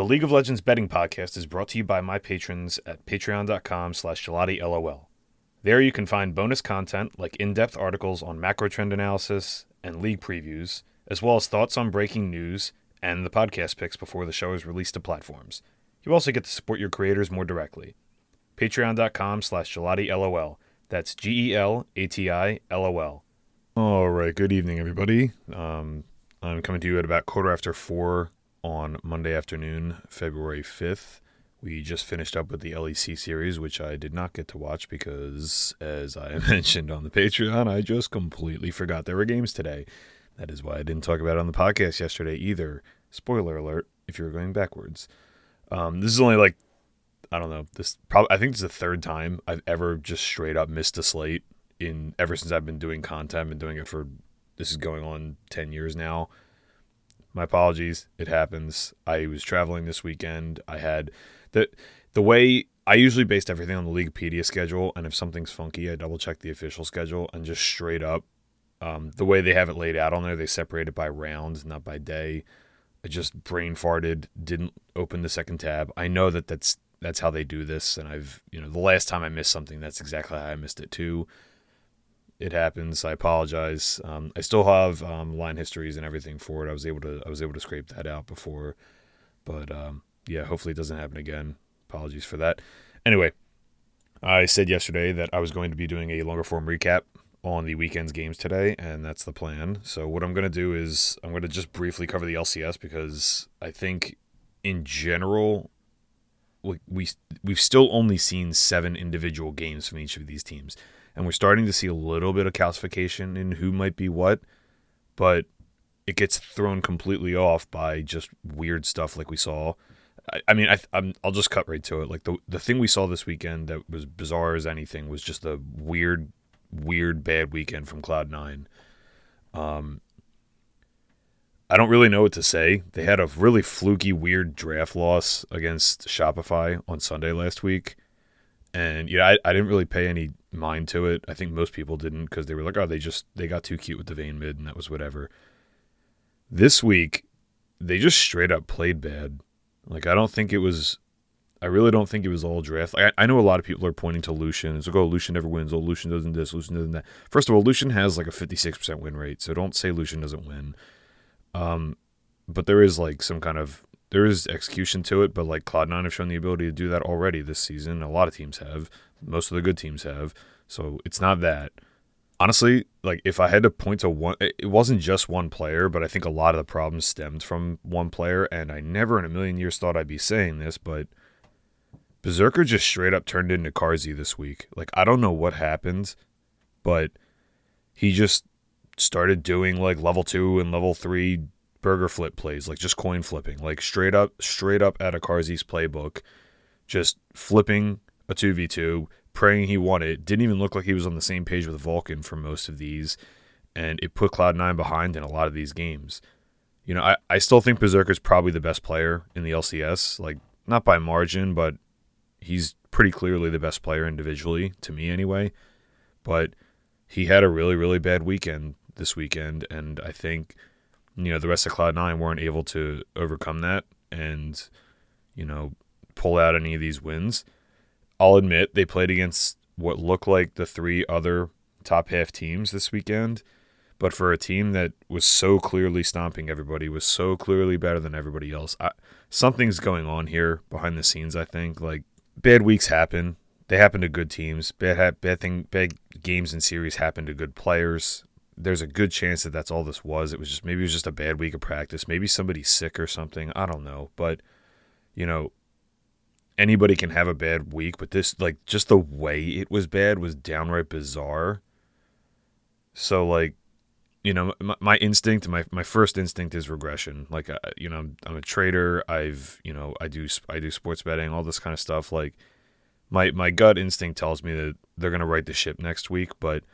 The League of Legends betting podcast is brought to you by my patrons at patreon.com slash Lol. There you can find bonus content like in-depth articles on macro trend analysis and league previews, as well as thoughts on breaking news and the podcast picks before the show is released to platforms. You also get to support your creators more directly. Patreon.com slash LOL. That's G E L A T I L O L. All right, good evening, everybody. Um, I'm coming to you at about quarter after four on Monday afternoon, February 5th. We just finished up with the LEC series, which I did not get to watch because, as I mentioned on the Patreon, I just completely forgot there were games today. That is why I didn't talk about it on the podcast yesterday either. Spoiler alert if you're going backwards. Um, this is only like, I don't know, this probably, I think this is the third time I've ever just straight up missed a slate in ever since I've been doing content. I've been doing it for, this is going on 10 years now. My apologies. It happens. I was traveling this weekend. I had the the way I usually based everything on the Leaguepedia schedule, and if something's funky, I double check the official schedule and just straight up um, the way they have it laid out on there. They separate it by rounds, not by day. I just brain farted, didn't open the second tab. I know that that's that's how they do this, and I've you know the last time I missed something, that's exactly how I missed it too it happens. I apologize. Um, I still have um, line histories and everything for it. I was able to I was able to scrape that out before, but um, yeah, hopefully it doesn't happen again. Apologies for that. Anyway, I said yesterday that I was going to be doing a longer form recap on the weekend's games today, and that's the plan. So what I'm going to do is I'm going to just briefly cover the LCS because I think in general we, we we've still only seen seven individual games from each of these teams and we're starting to see a little bit of calcification in who might be what, but it gets thrown completely off by just weird stuff like we saw. I, I mean, I, I'm, I'll just cut right to it. Like the the thing we saw this weekend that was bizarre as anything was just a weird, weird bad weekend from Cloud Nine. Um, I don't really know what to say. They had a really fluky, weird draft loss against Shopify on Sunday last week. And, you know, I, I didn't really pay any mind to it. I think most people didn't because they were like, oh, they just they got too cute with the Vayne mid and that was whatever. This week, they just straight up played bad. Like I don't think it was. I really don't think it was all draft. I, I know a lot of people are pointing to Lucian. It's like, oh, Lucian never wins. Oh, Lucian doesn't this. Lucian doesn't that. First of all, Lucian has like a fifty six percent win rate, so don't say Lucian doesn't win. Um, but there is like some kind of there is execution to it, but like Cloud9 have shown the ability to do that already this season. A lot of teams have. Most of the good teams have. So it's not that. Honestly, like if I had to point to one, it wasn't just one player, but I think a lot of the problems stemmed from one player. And I never in a million years thought I'd be saying this, but Berserker just straight up turned into Carzzy this week. Like I don't know what happened, but he just started doing like level two and level three burger flip plays, like just coin flipping, like straight up, straight up of Carzzy's playbook, just flipping a 2v2, praying he won it. Didn't even look like he was on the same page with Vulcan for most of these, and it put Cloud9 behind in a lot of these games. You know, I, I still think Berserker's probably the best player in the LCS, like not by margin, but he's pretty clearly the best player individually, to me anyway. But he had a really, really bad weekend this weekend, and I think you know the rest of Cloud Nine weren't able to overcome that and you know pull out any of these wins. I'll admit they played against what looked like the three other top half teams this weekend, but for a team that was so clearly stomping everybody, was so clearly better than everybody else, I, something's going on here behind the scenes. I think like bad weeks happen. They happen to good teams. Bad bad thing bad games and series happen to good players there's a good chance that that's all this was. It was just maybe it was just a bad week of practice. Maybe somebody's sick or something. I don't know, but you know, anybody can have a bad week, but this like just the way it was bad was downright bizarre. So like, you know, my, my instinct, my my first instinct is regression. Like, you know, I'm, I'm a trader. I've you know I do I do sports betting, all this kind of stuff. Like, my my gut instinct tells me that they're gonna right the ship next week, but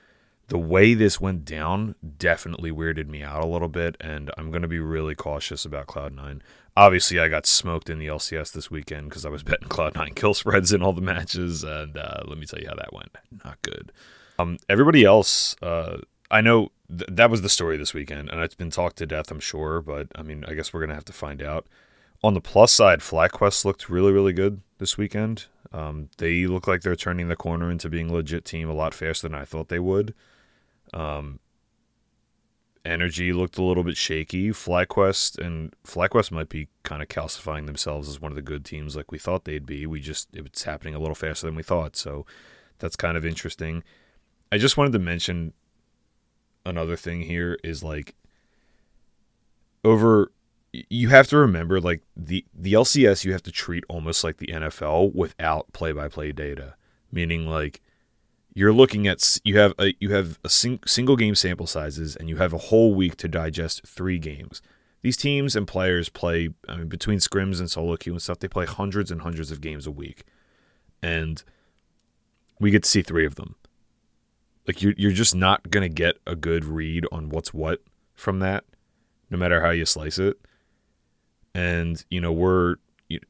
the way this went down definitely weirded me out a little bit, and I'm going to be really cautious about Cloud9. Obviously, I got smoked in the LCS this weekend because I was betting Cloud9 kill spreads in all the matches, and uh, let me tell you how that went. Not good. Um, everybody else, uh, I know th- that was the story this weekend, and it's been talked to death, I'm sure, but I mean, I guess we're going to have to find out. on the plus side, FlyQuest looked really, really good this weekend. Um, they look like they're turning the corner into being a legit team a lot faster than I thought they would. Um, NRG looked a little bit shaky. FlyQuest and FlyQuest might be kind of calcifying themselves as one of the good teams like we thought they'd be. We just it's happening a little faster than we thought, so that's kind of interesting. I just wanted to mention another thing here is like over you have to remember like the the LCS you have to treat almost like the NFL without play-by-play data meaning like you're looking at you have a you have a sing, single game sample sizes and you have a whole week to digest three games. These teams and players play I mean between scrims and solo queue and stuff they play hundreds and hundreds of games a week. And we get to see three of them. Like you're you're just not going to get a good read on what's what from that no matter how you slice it. And you know, we're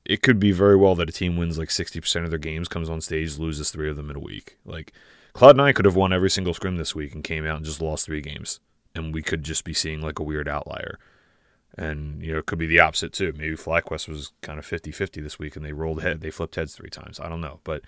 it could be very well that a team wins like 60% of their games, comes on stage, loses three of them in a week. Like Cloud9 could have won every single scrim this week and came out and just lost three games. And we could just be seeing like a weird outlier. And, you know, it could be the opposite too. Maybe FlyQuest was kind of 50 50 this week and they rolled head. They flipped heads three times. I don't know. But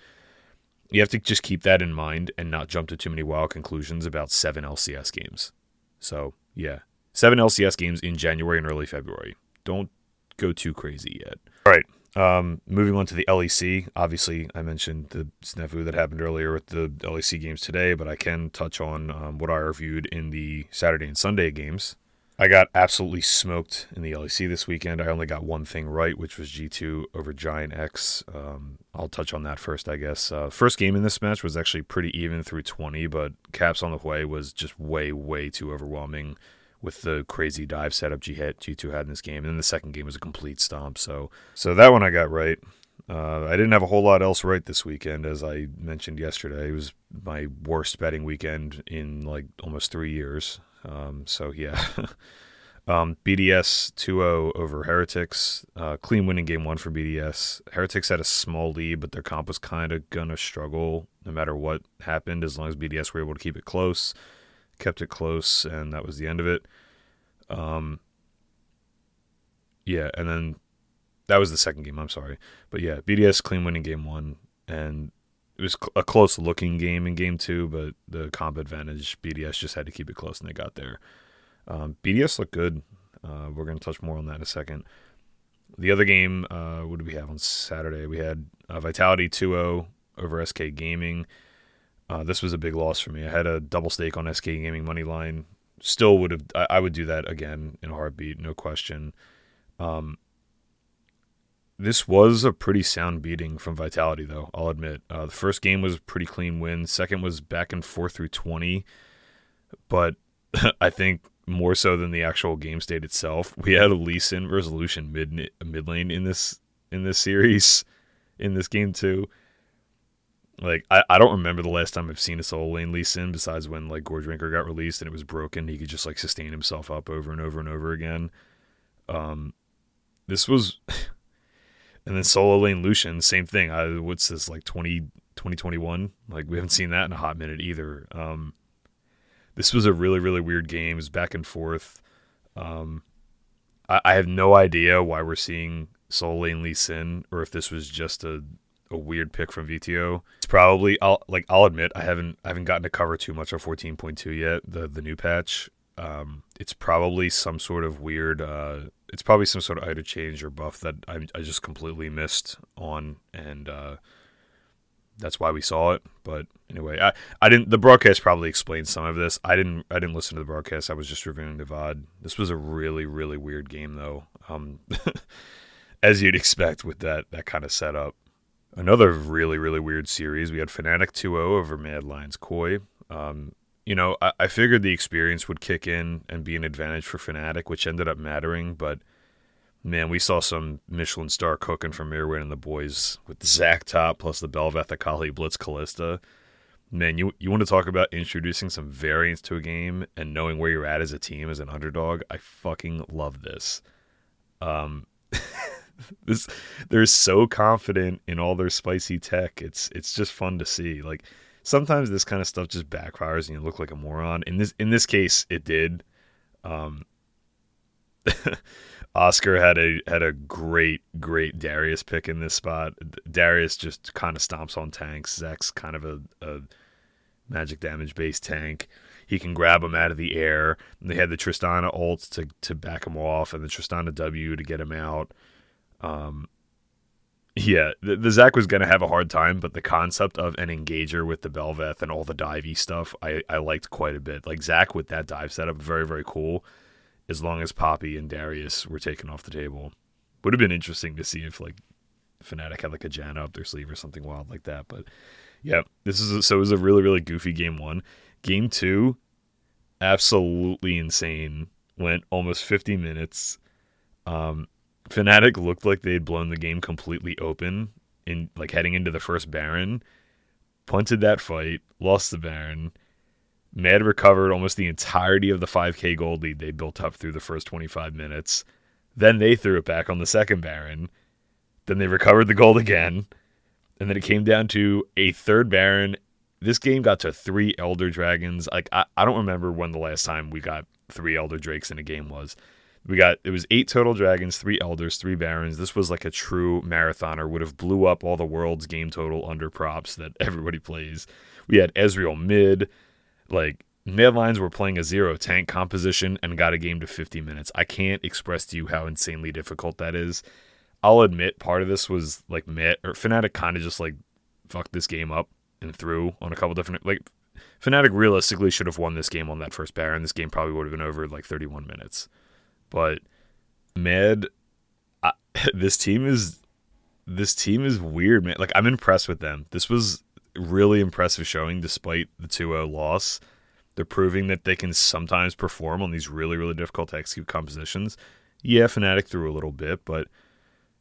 you have to just keep that in mind and not jump to too many wild conclusions about seven LCS games. So, yeah. Seven LCS games in January and early February. Don't go too crazy yet. All right. Um, moving on to the LEC. Obviously, I mentioned the snafu that happened earlier with the LEC games today, but I can touch on um, what I reviewed in the Saturday and Sunday games. I got absolutely smoked in the LEC this weekend. I only got one thing right, which was G2 over Giant X. Um, I'll touch on that first, I guess. Uh, first game in this match was actually pretty even through 20, but Caps on the way was just way, way too overwhelming with the crazy dive setup G hit G2 had in this game. And then the second game was a complete stomp. So so that one I got right. Uh, I didn't have a whole lot else right this weekend, as I mentioned yesterday. It was my worst betting weekend in like almost three years. Um, so yeah. um, BDS 2-0 over Heretics. Uh, clean winning game one for BDS. Heretics had a small lead, but their comp was kind of gonna struggle no matter what happened, as long as BDS were able to keep it close kept it close, and that was the end of it. Um, yeah, and then that was the second game. I'm sorry, but yeah, BDS clean winning game one, and it was a close looking game in game two, but the comp advantage, BDS just had to keep it close, and they got there. Um, BDS looked good. Uh, we're to touch more on that in a second. The other game, uh, what did we have on Saturday? We had uh, Vitality 2 0 over SK Gaming. Uh, this was a big loss for me. I had a double stake on SK Gaming money line. Still would have. I, I would do that again in a heartbeat, no question. Um, this was a pretty sound beating from Vitality, though. I'll admit. Uh, the first game was a pretty clean win. Second was back and forth through twenty, but I think more so than the actual game state itself, we had a Lee Sin resolution mid mid lane in this in this series, in this game too. Like I, I don't remember the last time I've seen a solo lane Lee Sin besides when like Goredrinker got released and it was broken. He could just like sustain himself up over and over and over again. Um, this was, and then solo lane Lucian, same thing. I what's this like 20, 2021? Like we haven't seen that in a hot minute either. Um, this was a really really weird game. It was back and forth. Um, I, I have no idea why we're seeing solo lane Lee Sin or if this was just a a weird pick from VTO. It's probably I'll like I'll admit I haven't I haven't gotten to cover too much of 14.2 yet, the the new patch. Um, it's probably some sort of weird uh, it's probably some sort of item change or buff that I, I just completely missed on and uh, that's why we saw it. But anyway, I, I didn't the broadcast probably explained some of this. I didn't I didn't listen to the broadcast. I was just reviewing the VOD. This was a really, really weird game though. Um, as you'd expect with that that kind of setup. Another really, really weird series. We had Fnatic 2 0 over Mad Lions Koi. Um, you know, I, I, figured the experience would kick in and be an advantage for Fnatic, which ended up mattering. But man, we saw some Michelin star cooking from Myrwn and the boys with the Zac top plus the Bel'Veth Akali Blitz Kalista. Man, you you want to talk about introducing some variance to a game and knowing where you're at as a team as an underdog? I fucking love this. Um, this they're so confident in all their spicy tech. It's it's just fun to see. Like sometimes this kind of stuff just backfires and you look like a moron. In this in this case, it did. Um, Oscar had a had a great great Darius pick in this spot. Darius just kind of stomps on tanks. Zac's kind of a, a magic damage based tank. He can grab him out of the air. And they had the Tristana ults to to back him off, and the Tristana W to get him out. Um, yeah, the, the Zac was gonna have a hard time, but the concept of an engager with the Bel'Veth and all the divey stuff, I I liked quite a bit. Like Zac with that dive setup, very very cool as long as Poppy and Darius were taken off the table. Would have been interesting to see if like Fnatic had like a Janna up their sleeve or something wild like that. But yeah, this is a, so it was a really really goofy game one. Game two, absolutely insane. Went almost 50 minutes. Um, Fnatic looked like they had blown the game completely open in like heading into the first Baron. Punted that fight, lost the Baron Mad recovered almost the entirety of the 5K gold lead they built up through the first 25 minutes. Then they threw it back on the second Baron. Then they recovered the gold again. And then it came down to a third Baron. This game got to three Elder Dragons. Like, I, I don't remember when the last time we got three Elder Drakes in a game was. We got, it was eight total Dragons, three Elders, three Barons. This was like a true marathoner, would have blew up all the world's game total under props that everybody plays. We had Ezreal mid. Like Mad Lions were playing a zero tank composition and got a game to 50 minutes. I can't express to you how insanely difficult that is. I'll admit part of this was like Matt or Fnatic kind of just like fucked this game up and threw on a couple different like Fnatic realistically should have won this game on that first Baron. This game probably would have been over like 31 minutes. But Mad, I, this team is this team is weird, man. Like I'm impressed with them. This was really impressive showing despite the 2-0 loss. They're proving that they can sometimes perform on these really, really difficult to execute compositions. Yeah, Fnatic threw a little bit, but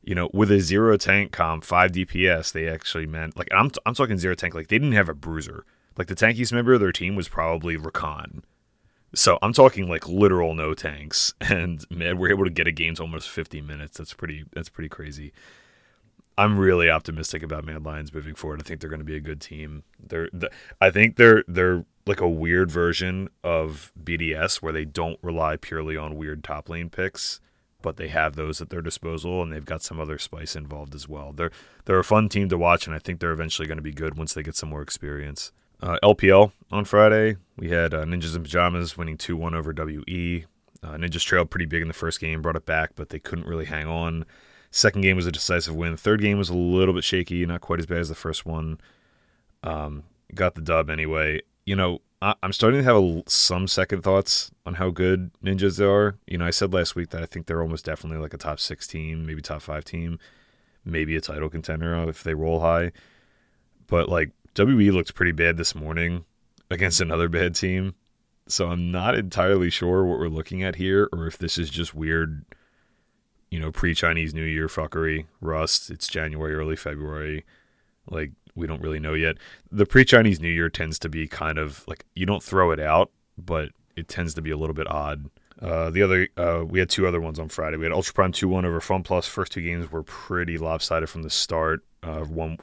you know, with a zero tank comp, five DPS, they actually meant like I'm I'm talking zero tank. Like they didn't have a bruiser. Like the tankiest member of their team was probably Rakan. So I'm talking like literal no tanks, and man, we're able to get a game to almost 50 minutes. That's pretty. That's pretty crazy. I'm really optimistic about Mad Lions moving forward. I think they're going to be a good team. They're, the, I think they're they're like a weird version of BDS where they don't rely purely on weird top lane picks, but they have those at their disposal and they've got some other spice involved as well. They're they're a fun team to watch, and I think they're eventually going to be good once they get some more experience. Uh, LPL on Friday, we had uh, Ninjas in Pajamas winning 2 1 over WE. Uh, Ninjas trailed pretty big in the first game, brought it back, but they couldn't really hang on. Second game was a decisive win. Third game was a little bit shaky, not quite as bad as the first one. Um, got the dub anyway. You know, I, am starting to have some second thoughts on how good Ninjas are. You know, I said last week that I think they're almost definitely like a top six team, maybe top five team, maybe a title contender if they roll high. But like WE looked pretty bad this morning against another bad team. So I'm not entirely sure what we're looking at here or if this is just weird you know, pre Chinese New Year fuckery, rust. It's January, early February. Like, we don't really know yet. The pre Chinese New Year tends to be kind of like you don't throw it out, but it tends to be a little bit odd. Uh, the other, uh, we had two other ones on Friday. We had Ultra Prime 2 1 over Fun Plus. First two games were pretty lopsided from the start, uh, one,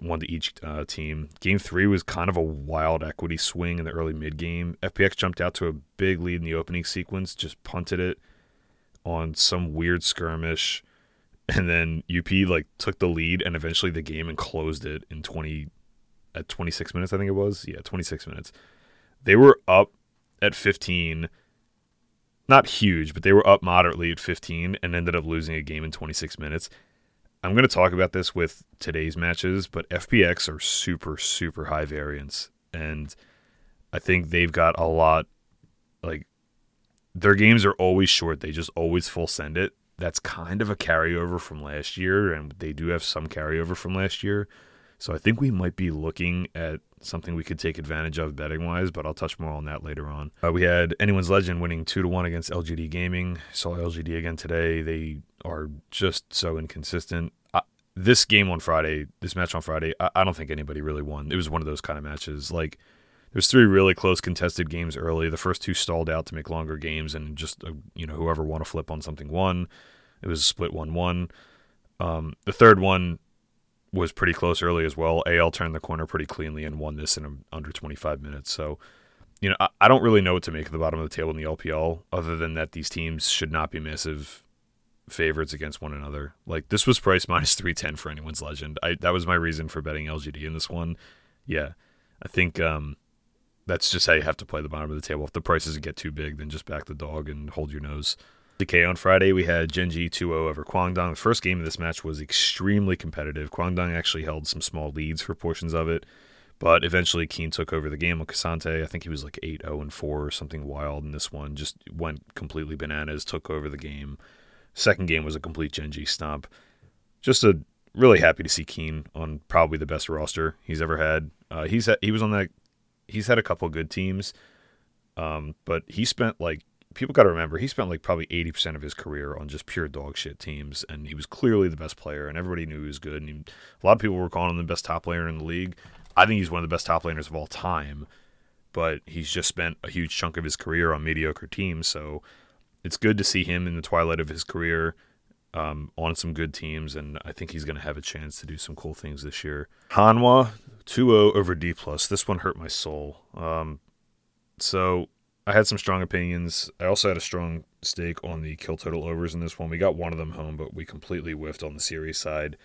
one to each uh, team. Game three was kind of a wild equity swing in the early mid game. FPX jumped out to a big lead in the opening sequence, just punted it on some weird skirmish and then UP like took the lead and eventually the game and closed it in 20 at 26 minutes I think it was. Yeah, 26 minutes. They were up at 15 not huge, but they were up moderately at 15 and ended up losing a game in 26 minutes. I'm going to talk about this with today's matches, but FPX are super super high variance and I think they've got a lot like their games are always short. They just always full send it. That's kind of a carryover from last year, and they do have some carryover from last year. So I think we might be looking at something we could take advantage of betting wise, but I'll touch more on that later on. Uh, we had Anyone's Legend winning two to one against LGD Gaming. Saw LGD again today. They are just so inconsistent. Uh, this game on Friday, this match on Friday, I, I don't think anybody really won. It was one of those kind of matches. Like there's three really close contested games early. The first two stalled out to make longer games, and just uh, you know whoever won a flip on something won. It was a split one one. Um, the third one was pretty close early as well. AL turned the corner pretty cleanly and won this in under 25 minutes. So, you know, I, I don't really know what to make of the bottom of the table in the LPL, other than that these teams should not be massive favorites against one another. Like this was priced minus 310 for anyone's legend. I that was my reason for betting LGD in this one. Yeah. I think um that's just how you have to play the bottom of the table. If the prices get too big, then just back the dog and hold your nose. DK on Friday, we had Gen.G 2 0 over Kwangdong. The first game of this match was extremely competitive. Kwangdong actually held some small leads for portions of it, but eventually Kiin took over the game with K'Sante. I think he was like 8 0 and 4 or something wild, and this one just went completely bananas, took over the game. Second game was a complete Gen.G stomp. Just a really happy to see Kiin on probably the best roster he's ever had. Uh, he's had, he was on that. He's had a couple good teams, um, but he spent like people got to remember he spent like probably 80% of his career on just pure dog shit teams and he was clearly the best player and everybody knew he was good and he, a lot of people were calling him the best top player in the league. I think he's one of the best top laners of all time but he's just spent a huge chunk of his career on mediocre teams so it's good to see him in the twilight of his career um, on some good teams and i think he's going to have a chance to do some cool things this year. Hanwha 2-0 over d plus. This one hurt my soul. Um, so I had some strong opinions. I also had a strong stake on the kill total overs in this one. We got one of them home, but we completely whiffed on the series side.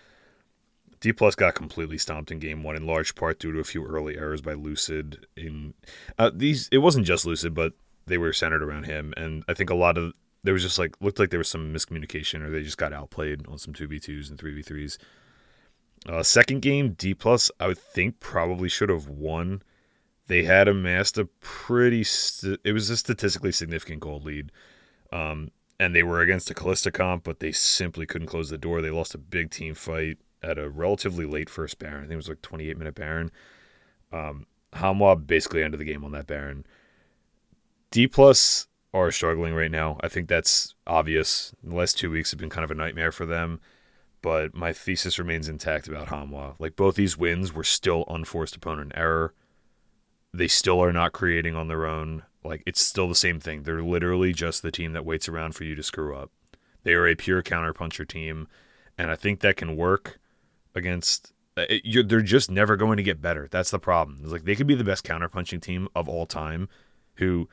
D plus got completely stomped in game one, in large part due to a few early errors by Lucid. In uh, these, it wasn't just Lucid, but they were centered around him, and I think a lot of there was just like looked like there was some miscommunication, or they just got outplayed on some two v twos and three v threes. Uh, second game, D plus, I would think probably should have won they had amassed a pretty st- it was a statistically significant gold lead um, and they were against a Kalista comp but they simply couldn't close the door. They lost a big team fight at a relatively late first baron. I think it was like 28 minute baron. Um, Hanwha basically ended the game on that baron. D plus are struggling right now. I think that's obvious. The last two weeks have been kind of a nightmare for them but my thesis remains intact about Hanwha Like both these wins were still unforced opponent error they still are not creating on their own. Like it's still the same thing. They're literally just the team that waits around for you to screw up. They are a pure counterpuncher team, and I think that can work against. Uh, it, they're just never going to get better. That's the problem. It's like they could be the best counterpunching team of all time. Who,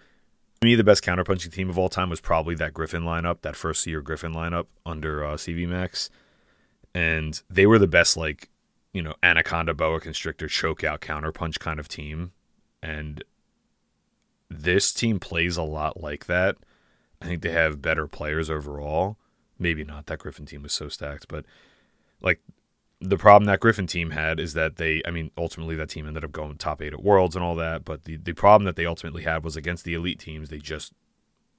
to me, the best counterpunching team of all time was probably that Griffin lineup, that first year Griffin lineup under uh, cvMax, and they were the best like you know anaconda boa constrictor choke out counterpunch kind of team and this team plays a lot like that. I think they have better players overall. Maybe not. That Griffin team was so stacked, but like the problem that Griffin team had is that they, I mean, ultimately that team ended up going top eight at Worlds and all that. But the, the problem that they ultimately had was against the elite teams, they just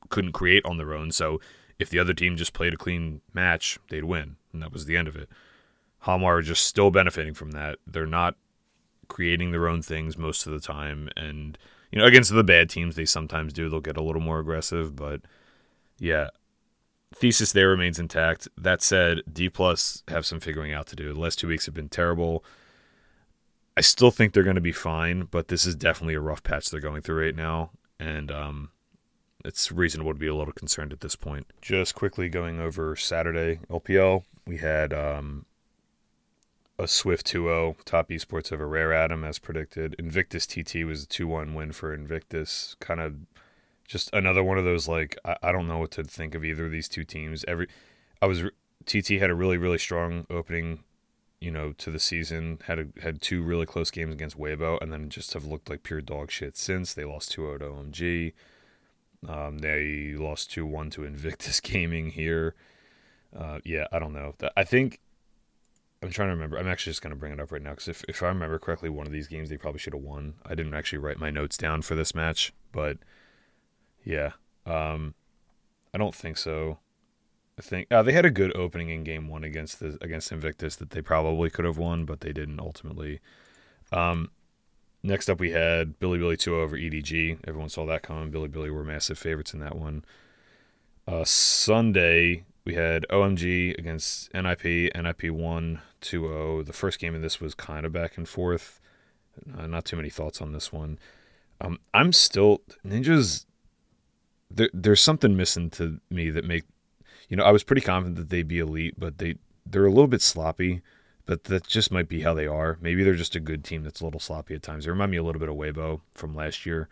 couldn't create on their own. So if the other team just played a clean match, they'd win. And that was the end of it. Hanwha are just still benefiting from that. They're not creating their own things most of the time. And, you know, against the bad teams, they sometimes do. They'll get a little more aggressive. But yeah, thesis there remains intact. That said, D plus have some figuring out to do. The last two weeks have been terrible. I still think they're going to be fine, but this is definitely a rough patch they're going through right now. And um, it's reasonable to be a little concerned at this point. Just quickly going over Saturday LPL, we had um, a swift 2-0 top esports over rare atom as predicted. Invictus tt was a 2-1 win for invictus. Kind of just another one of those like I, I don't know what to think of either of these two teams. Every i was tt had a really really strong opening you know to the season had a, had two really close games against weibo and then just have looked like pure dog shit since. They lost 2-0 to omg um, they lost 2-1 to invictus gaming here. Uh, yeah i don't know. I think I'm trying to remember. I'm actually just going to bring it up right now because if, if I remember correctly, one of these games they probably should have won. I didn't actually write my notes down for this match, but yeah, um, I don't think so. I think uh, they had a good opening in game one against the against Invictus that they probably could have won, but they didn't ultimately. Um, next up, we had Bilibili 2 over EDG. Everyone saw that coming. Bilibili were massive favorites in that one. Uh, Sunday, we had OMG against NIP, NIP 1 2 0. The first game of this was kind of back and forth. Uh, not too many thoughts on this one. Um, I'm still. Ninjas. There, there's something missing to me that make. You know, I was pretty confident that they'd be elite, but they they're a little bit sloppy. But that just might be how they are. Maybe they're just a good team that's a little sloppy at times. They remind me a little bit of Weibo from last year.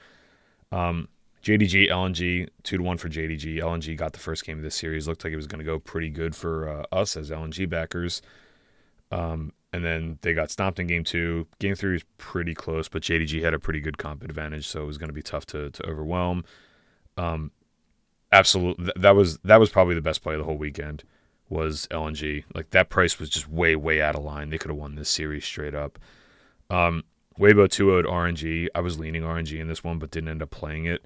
Um, JDG, LNG, two to one for JDG. LNG got the first game of this series. Looked like it was going to go pretty good for uh, us as LNG backers. Um, and then they got stomped in game two. Game three was pretty close, but JDG had a pretty good comp advantage, so it was going to be tough to to overwhelm. Um, absolutely, that was that was probably the best play of the whole weekend. Was LNG like that price was just way way out of line. They could have won this series straight up. Um, Weibo 2 0'd RNG. I was leaning RNG in this one, but didn't end up playing it.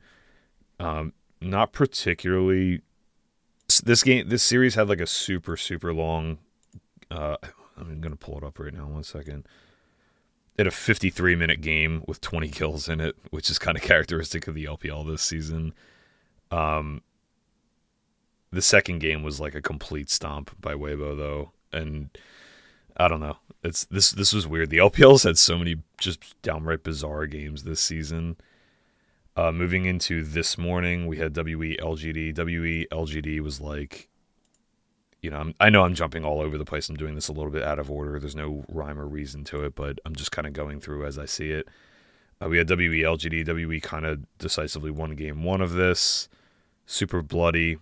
Um, not particularly. This game, this series had like a super super long. Uh, I'm gonna pull it up right now. One second. It a 53 minute game with 20 kills in it, which is kind of characteristic of the LPL this season. Um, the second game was like a complete stomp by Weibo though, and I don't know. It's this this was weird. The LPL's had so many just downright bizarre games this season. Uh, moving into this morning, we had WE LGD. WE LGD was like, you know, I'm, i know I'm jumping all over the place. I'm doing this a little bit out of order. There's no rhyme or reason to it, but I'm just kind of going through as I see it. Uh, we had WE LGD. WE kind of decisively won game one of this. Super bloody.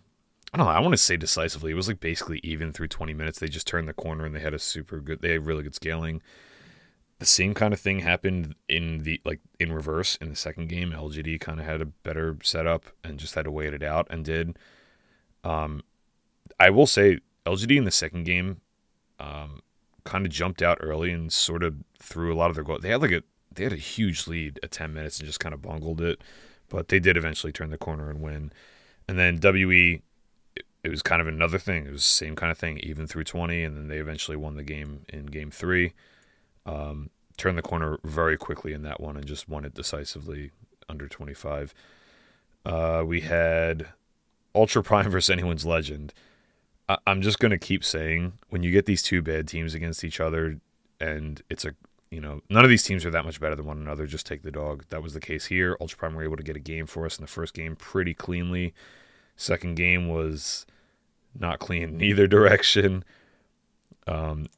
I don't know. I want to say decisively. It was like basically even through 20 minutes. They just turned the corner and they had a super good. They had really good scaling the same kind of thing happened in the like in reverse in the second game. LGD kind of had a better setup and just had to wait it out and did. Um, I will say LGD in the second game, um, kind of jumped out early and sort of threw a lot of their goal. They had like a they had a huge lead at ten minutes and just kind of bungled it, but they did eventually turn the corner and win. And then WE, it, was kind of another thing. It was the same kind of thing, even through twenty, and then they eventually won the game in game three um, turned the corner very quickly in that one and just won it decisively under 25. Uh, we had Ultra Prime versus Anyone's Legend. I- I'm just going to keep saying when you get these two bad teams against each other, and it's a you know, none of these teams are that much better than one another. Just take the dog. That was the case here. Ultra Prime were able to get a game for us in the first game pretty cleanly. Second game was not clean in either direction. Um,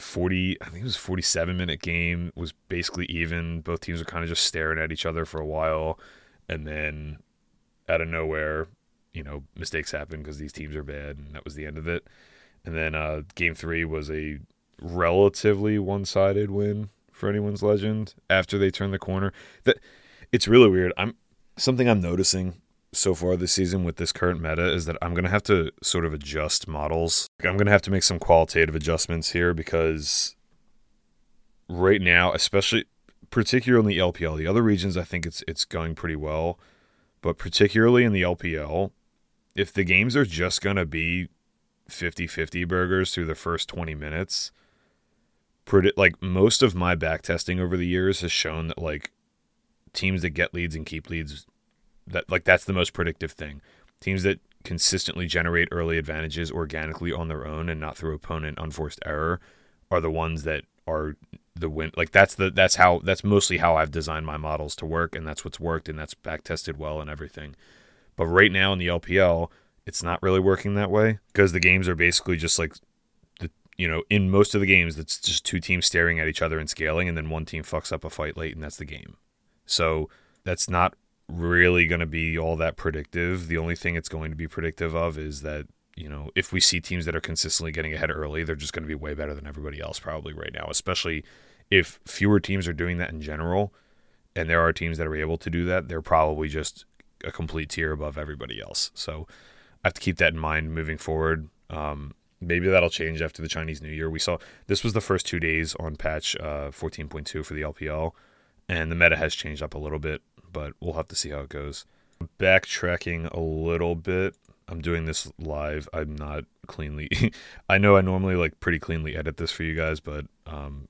40 I think it was 47 minute game was basically even. Both teams were kind of just staring at each other for a while. And then out of nowhere you know mistakes happen because these teams are bad and that was the end of it. And then uh, game 3 was a relatively one-sided win for anyone's legend after they turned the corner. That it's really weird. I'm something I'm noticing so far this season with this current meta is that I'm going to have to sort of adjust models. I'm going to have to make some qualitative adjustments here because right now, especially particularly in the LPL, the other regions I think it's it's going pretty well, but particularly in the LPL, if the games are just going to be 50-50 burgers through the first 20 minutes, pretty, like most of my back testing over the years has shown that like teams that get leads and keep leads that like that's the most predictive thing. Teams that consistently generate early advantages organically on their own and not through opponent unforced error are the ones that are the win like that's the that's how that's mostly how I've designed my models to work and that's what's worked and that's back tested well and everything. But right now in the LPL, it's not really working that way because the games are basically just like the you know, in most of the games it's just two teams staring at each other and scaling and then one team fucks up a fight late and that's the game. So that's not really going to be all that predictive. The only thing it's going to be predictive of is that, you know, if we see teams that are consistently getting ahead early, they're just going to be way better than everybody else probably right now, especially if fewer teams are doing that in general and there are teams that are able to do that, they're probably just a complete tier above everybody else. So I have to keep that in mind moving forward. Um, maybe that'll change after the Chinese New Year. We saw this was the first two days on patch uh, 14.2 for the LPL, and the meta has changed up a little bit but we'll have to see how it goes. Backtracking a little bit. I'm doing this live. I'm not cleanly. I know I normally like pretty cleanly edit this for you guys, but um,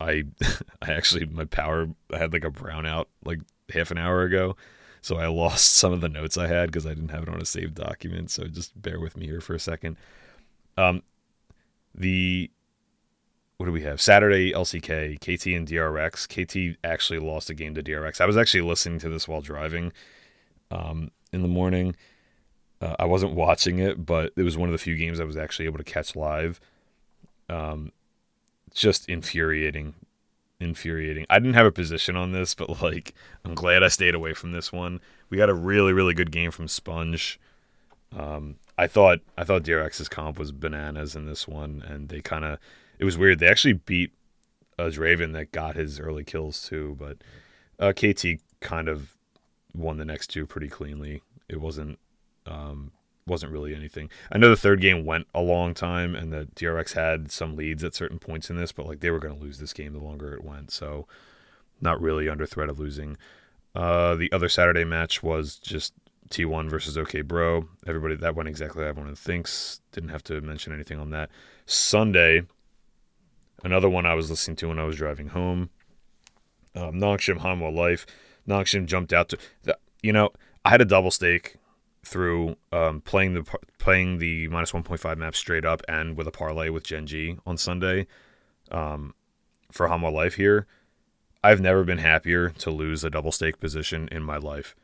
I I actually my power I had like a brownout like half an hour ago, so I lost some of the notes I had because I didn't have it on a saved document. So just bear with me here for a second. Um, the what do we have? Saturday LCK, KT and DRX. KT actually lost a game to DRX. I was actually listening to this while driving um, in the morning. Uh, I wasn't watching it, but it was one of the few games I was actually able to catch live. Um, just infuriating infuriating. I didn't have a position on this, but like I'm glad I stayed away from this one. We got a really really good game from Sponge. Um, I thought I thought DRX's comp was bananas in this one, and they kind of it was weird. They actually beat a Draven that got his early kills too, but uh, KT kind of won the next two pretty cleanly. It wasn't um, wasn't really anything. I know the third game went a long time, and the DRX had some leads at certain points in this, but like they were going to lose this game the longer it went, so not really under threat of losing. Uh, the other Saturday match was just T1 versus OK Bro. Everybody that went exactly how everyone thinks. Didn't have to mention anything on that. Sunday, another one I was listening to when I was driving home. Um, Nongshim Hanwha Life. Nongshim jumped out to, the, you know, I had a double stake through um, playing the playing the minus 1.5 map straight up and with a parlay with Gen.G on Sunday um, for Hanwha Life here. I've never been happier to lose a double stake position in my life.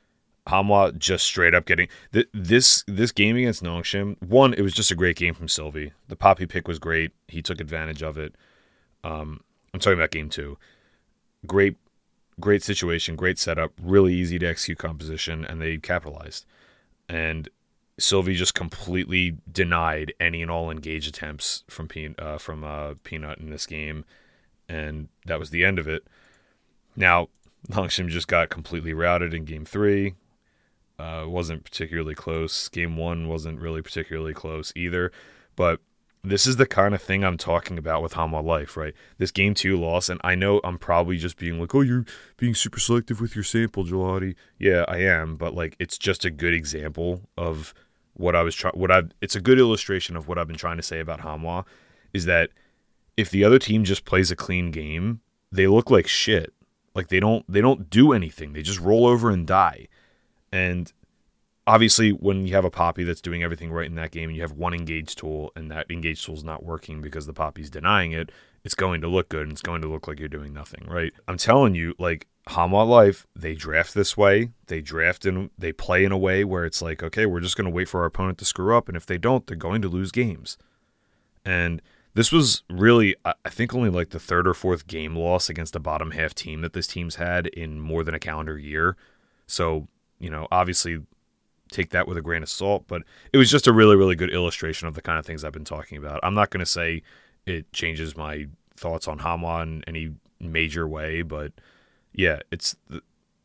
Hanwha just straight up getting th- this this game against Nongshim. One, it was just a great game from Sylvie. The poppy pick was great. He took advantage of it. Um, I'm talking about game two. Great, great situation, great setup, really easy to execute composition, and they capitalized. And Sylvie just completely denied any and all engage attempts from Pe- uh, from uh, Peanut in this game, and that was the end of it. Now Nongshim just got completely routed in game three. Uh, wasn't particularly close. Game one wasn't really particularly close either. But this is the kind of thing I'm talking about with Hanwha Life, right? This game two loss, and I know I'm probably just being like, oh, you're being super selective with your sample, Gelati. Yeah, I am, but like, it's just a good example of what I was trying. What I, it's a good illustration of what I've been trying to say about Hanwha, is that if the other team just plays a clean game, they look like shit. Like they don't, they don't do anything. They just roll over and die. And obviously, when you have a poppy that's doing everything right in that game, and you have one engage tool, and that engage tool is not working because the poppy's denying it, it's going to look good and it's going to look like you're doing nothing, right? I'm telling you, like Hanwha Life, they draft this way. They draft and they play in a way where it's like, okay, we're just going to wait for our opponent to screw up, and if they don't, they're going to lose games. And this was really, I think, only like the third or fourth game loss against a bottom half team that this team's had in more than a calendar year. So you know, obviously take that with a grain of salt, but it was just a really, really good illustration of the kind of things I've been talking about. I'm not going to say it changes my thoughts on Hanwha in any major way, but yeah, it's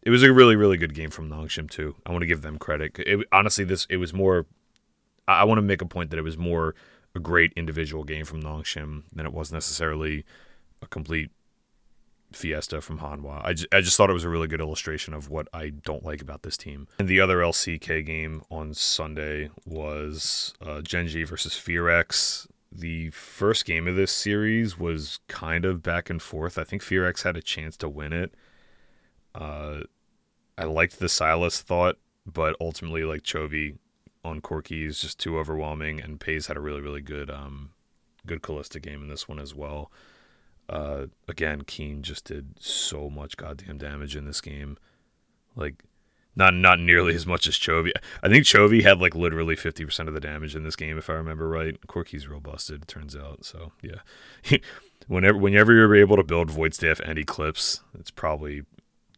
it was a really, really good game from Nongshim too. I want to give them credit. It, honestly, this it was more. I want to make a point that it was more a great individual game from Nongshim than it was necessarily a complete Fiesta from Hanwha. I just, I just thought it was a really good illustration of what I don't like about this team. And the other LCK game on Sunday was uh, Gen.G versus FearX. The first game of this series was kind of back and forth. I think FearX had a chance to win it. Uh, I liked the Sylas thought, but ultimately, like Chovy on Corki is just too overwhelming, and Peyz had a really, really good, um, good Kalista game in this one as well. Uh, again, Kiin just did so much goddamn damage in this game. Like, not not nearly as much as Chovy. I think Chovy had like literally fifty percent of the damage in this game, if I remember right. Corki's real busted, it turns out. So yeah, whenever whenever you're able to build Void Staff and Eclipse, it's probably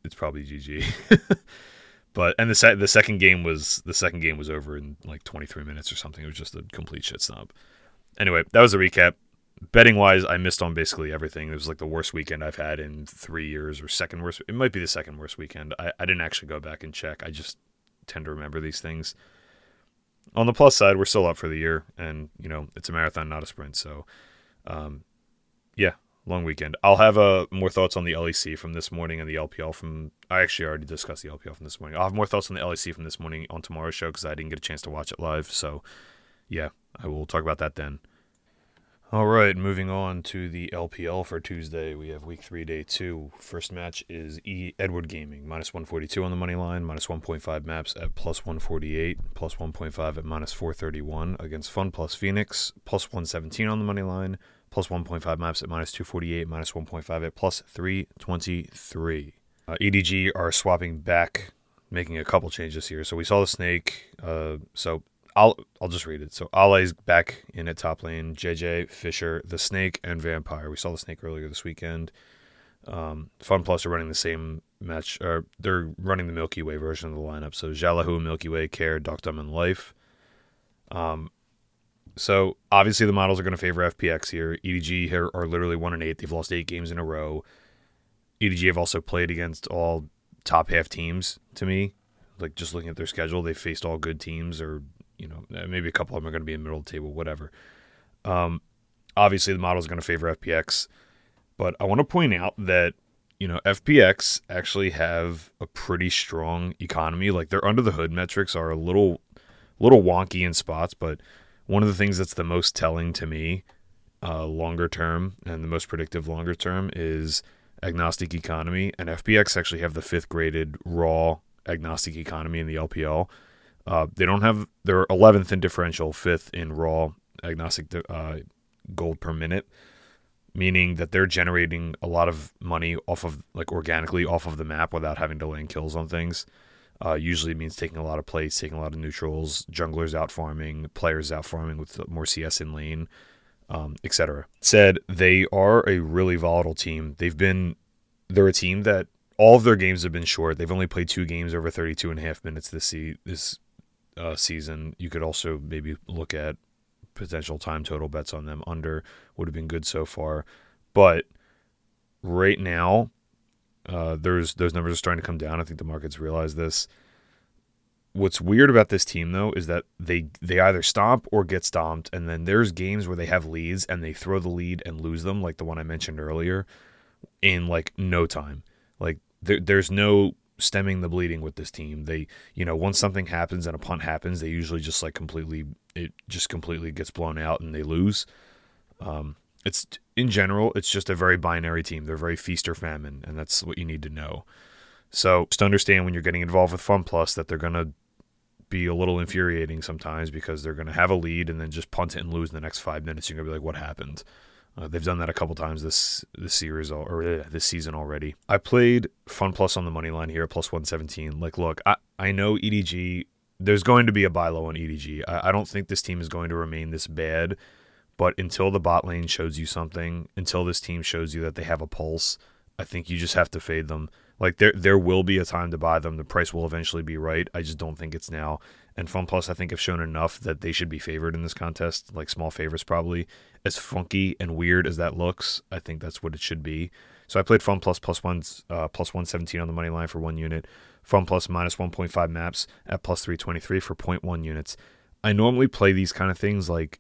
it's probably GG. but and the se- the second game was the second game was over in like 23 minutes or something. It was just a complete shit stomp. Anyway, that was a recap betting wise, I missed on basically everything. It was like the worst weekend I've had in three years, or second worst. It might be the second worst weekend. I, I didn't actually go back and check. I just tend to remember these things. On the plus side, we're still up for the year, and you know it's a marathon, not a sprint. So, um, yeah, long weekend. I'll have uh, more thoughts on the LEC from this morning and the LPL from. I actually already discussed the LPL from this morning. I'll have more thoughts on the LEC from this morning on tomorrow's show because I didn't get a chance to watch it live. So, yeah, I will talk about that then. All right, moving on to the LPL for Tuesday. We have week three, day two. First match is E Edward Gaming, minus 142 on the money line, minus 1.5 maps at plus 148, plus 1.5 at minus 431 against Fun Plus Phoenix, plus 117 on the money line, plus 1.5 maps at minus 248, minus 1.5 at plus 323. Uh, EDG are swapping back, making a couple changes here. So we saw the snake. Uh, so I'll I'll just read it. So Ale's back in at top lane. JJ, Fisher, the Snake, and Vampire. We saw the Snake earlier this weekend. Um, Fun Plus are running the same match, or they're running the Milky Way version of the lineup. So Xiaolaohu, Milky Way, Care, Deokdam, and Life. Um, so obviously the models are going to favor FPX here. EDG here are literally one and eight. They've lost eight games in a row. EDG have also played against all top half teams. To me, like just looking at their schedule, they faced all good teams, or you know maybe a couple of them are going to be in the middle of the table, whatever. Um, obviously the model is going to favor FPX, but I want to point out that you know FPX actually have a pretty strong economy. Like their under the hood metrics are a little little wonky in spots, but one of the things that's the most telling to me uh, longer term and the most predictive longer term is agnostic economy. And FPX actually have the fifth graded raw agnostic economy in the LPL. Uh, they don't have, they're 11th in differential, fifth in raw agnostic uh, gold per minute, meaning that they're generating a lot of money off of, like organically off of the map without having to land kills on things. Uh, usually means taking a lot of plays, taking a lot of neutrals, junglers out farming, players out farming with more CS in lane, um, etc. Said they are a really volatile team. They've been, they're a team that all of their games have been short. They've only played two games over 32 and a half minutes this se- this uh, season. You could also maybe look at potential time total bets on them. Under would have been good so far, but right now uh, there's those numbers are starting to come down. I think the markets realize this. What's weird about this team though is that they they either stomp or get stomped, and then there's games where they have leads and they throw the lead and lose them, like the one I mentioned earlier, in like no time. Like there, there's no stemming the bleeding with this team. They, you know, once something happens and a punt happens, they usually just like completely it just completely gets blown out and they lose. Um, it's in general, it's just a very binary team. They're very feast or famine, and that's what you need to know. So just understand when you're getting involved with Fun Plus that they're gonna be a little infuriating sometimes because they're gonna have a lead and then just punt it and lose in the next five minutes. You're gonna be like, "What happened?" Uh, they've done that a couple times this this series or uh, this season already. I played Fun Plus on the money line here, plus 117. Like, look, I I know EDG. There's going to be a buy low on EDG. I, I don't think this team is going to remain this bad but until the bot lane shows you something, until this team shows you that they have a pulse, I think you just have to fade them. Like there there will be a time to buy them. The price will eventually be right. I just don't think it's now. And Fun Plus I think have shown enough that they should be favored in this contest, like small favorites probably. As funky and weird as that looks, I think that's what it should be. So I played Fun Plus plus one uh, plus one seventeen on the money line for one unit. Fun Plus minus one point five maps at plus three twenty three for 0.1 units. I normally play these kind of things like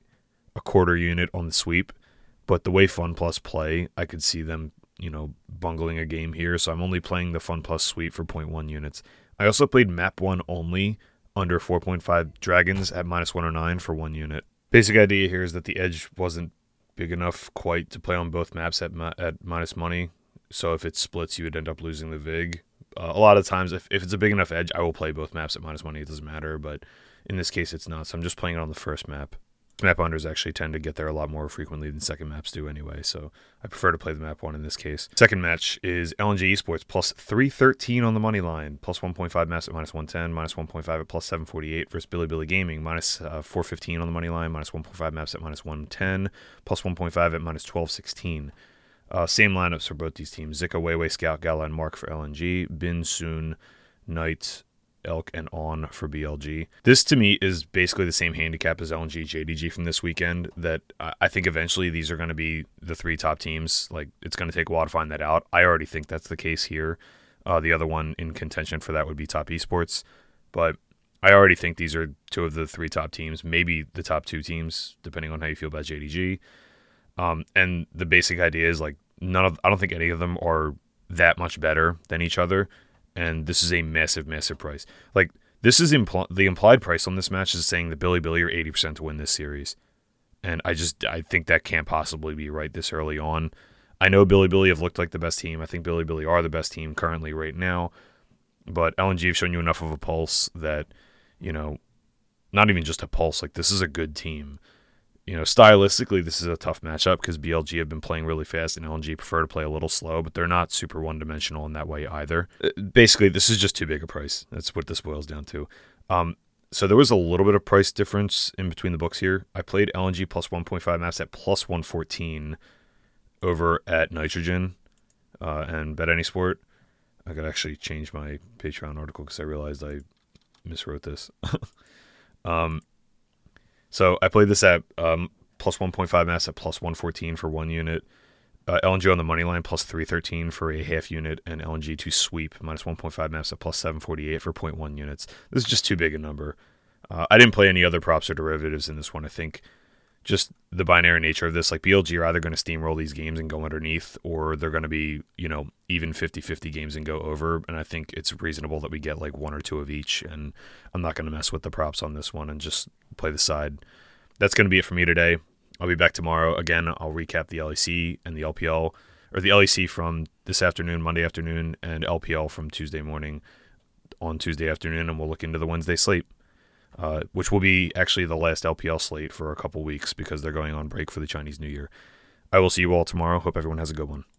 a quarter unit on the sweep. But the way Fun Plus play, I could see them, you know, bungling a game here. So I'm only playing the Fun Plus sweep for 0.1 units. I also played map one only under 4.5 dragons at minus 109 for one unit. Basic idea here is that the edge wasn't big enough quite to play on both maps at at minus money. So if it splits, you would end up losing the vig. Uh, a lot of times, if, if it's a big enough edge, I will play both maps at minus money. It doesn't matter, but in this case, it's not. So I'm just playing it on the first map map unders actually tend to get there a lot more frequently than second maps do anyway, so I prefer to play the map one in this case. Second match is LNG Esports plus 313 on the money line, plus 1.5 maps at minus 110, minus 1.5 at plus 748 versus Bilibili Gaming, minus, uh, 415 on the money line, minus 1.5 maps at minus 110, plus 1.5 at minus 1216. Uh, same lineups for both these teams. Zika, Weiwei, Scout, Gala, and Mark for LNG. Bin, Xun, Knight, Elk, and On for BLG. This to me is basically the same handicap as LNG JDG from this weekend. That I think eventually these are going to be the three top teams. Like it's going to take a while to find that out. I already think that's the case here. Uh, the other one in contention for that would be Top Esports, but I already think these are two of the three top teams, maybe the top two teams, depending on how you feel about JDG. Um, and the basic idea is like none of I don't think any of them are that much better than each other and this is a massive, massive price. Like this is impl- the implied price on this match is saying that Bilibili are eighty percent to win this series, and I just I think that can't possibly be right this early on. I know Bilibili have looked like the best team. I think Bilibili are the best team currently right now, but LNG have shown you enough of a pulse that you know, not even just a pulse. Like this is a good team you know, stylistically, this is a tough matchup because BLG have been playing really fast and LNG prefer to play a little slow, but they're not super one dimensional in that way either. Uh, basically, this is just too big a price. That's what this boils down to. Um, so there was a little bit of price difference in between the books here. I played LNG plus 1.5 maps at plus 114 over at Nitrogen. uh, and Bet Any Sport. I could actually change my Patreon article because I realized I miswrote this. um, so I played this at um, plus 1.5 mass at plus 114 for one unit. Uh, LNG on the money line plus 313 for a half unit, and LNG to sweep minus 1.5 maps at plus 748 for 0.1 units. This is just too big a number. Uh, I didn't play any other props or derivatives in this one. I think just the binary nature of this, like BLG are either going to steamroll these games and go underneath, or they're going to be, you know, even 50 50 games and go over. And I think it's reasonable that we get like one or two of each. And I'm not going to mess with the props on this one and just play the side. That's going to be it for me today. I'll be back tomorrow. Again, I'll recap the LEC and the LPL, or the LEC from this afternoon, Monday afternoon, and LPL from Tuesday morning on Tuesday afternoon. And we'll look into the Wednesday slate uh, which will be actually the last LPL slate for a couple weeks because they're going on break for the Chinese New Year. I will see you all tomorrow. Hope everyone has a good one.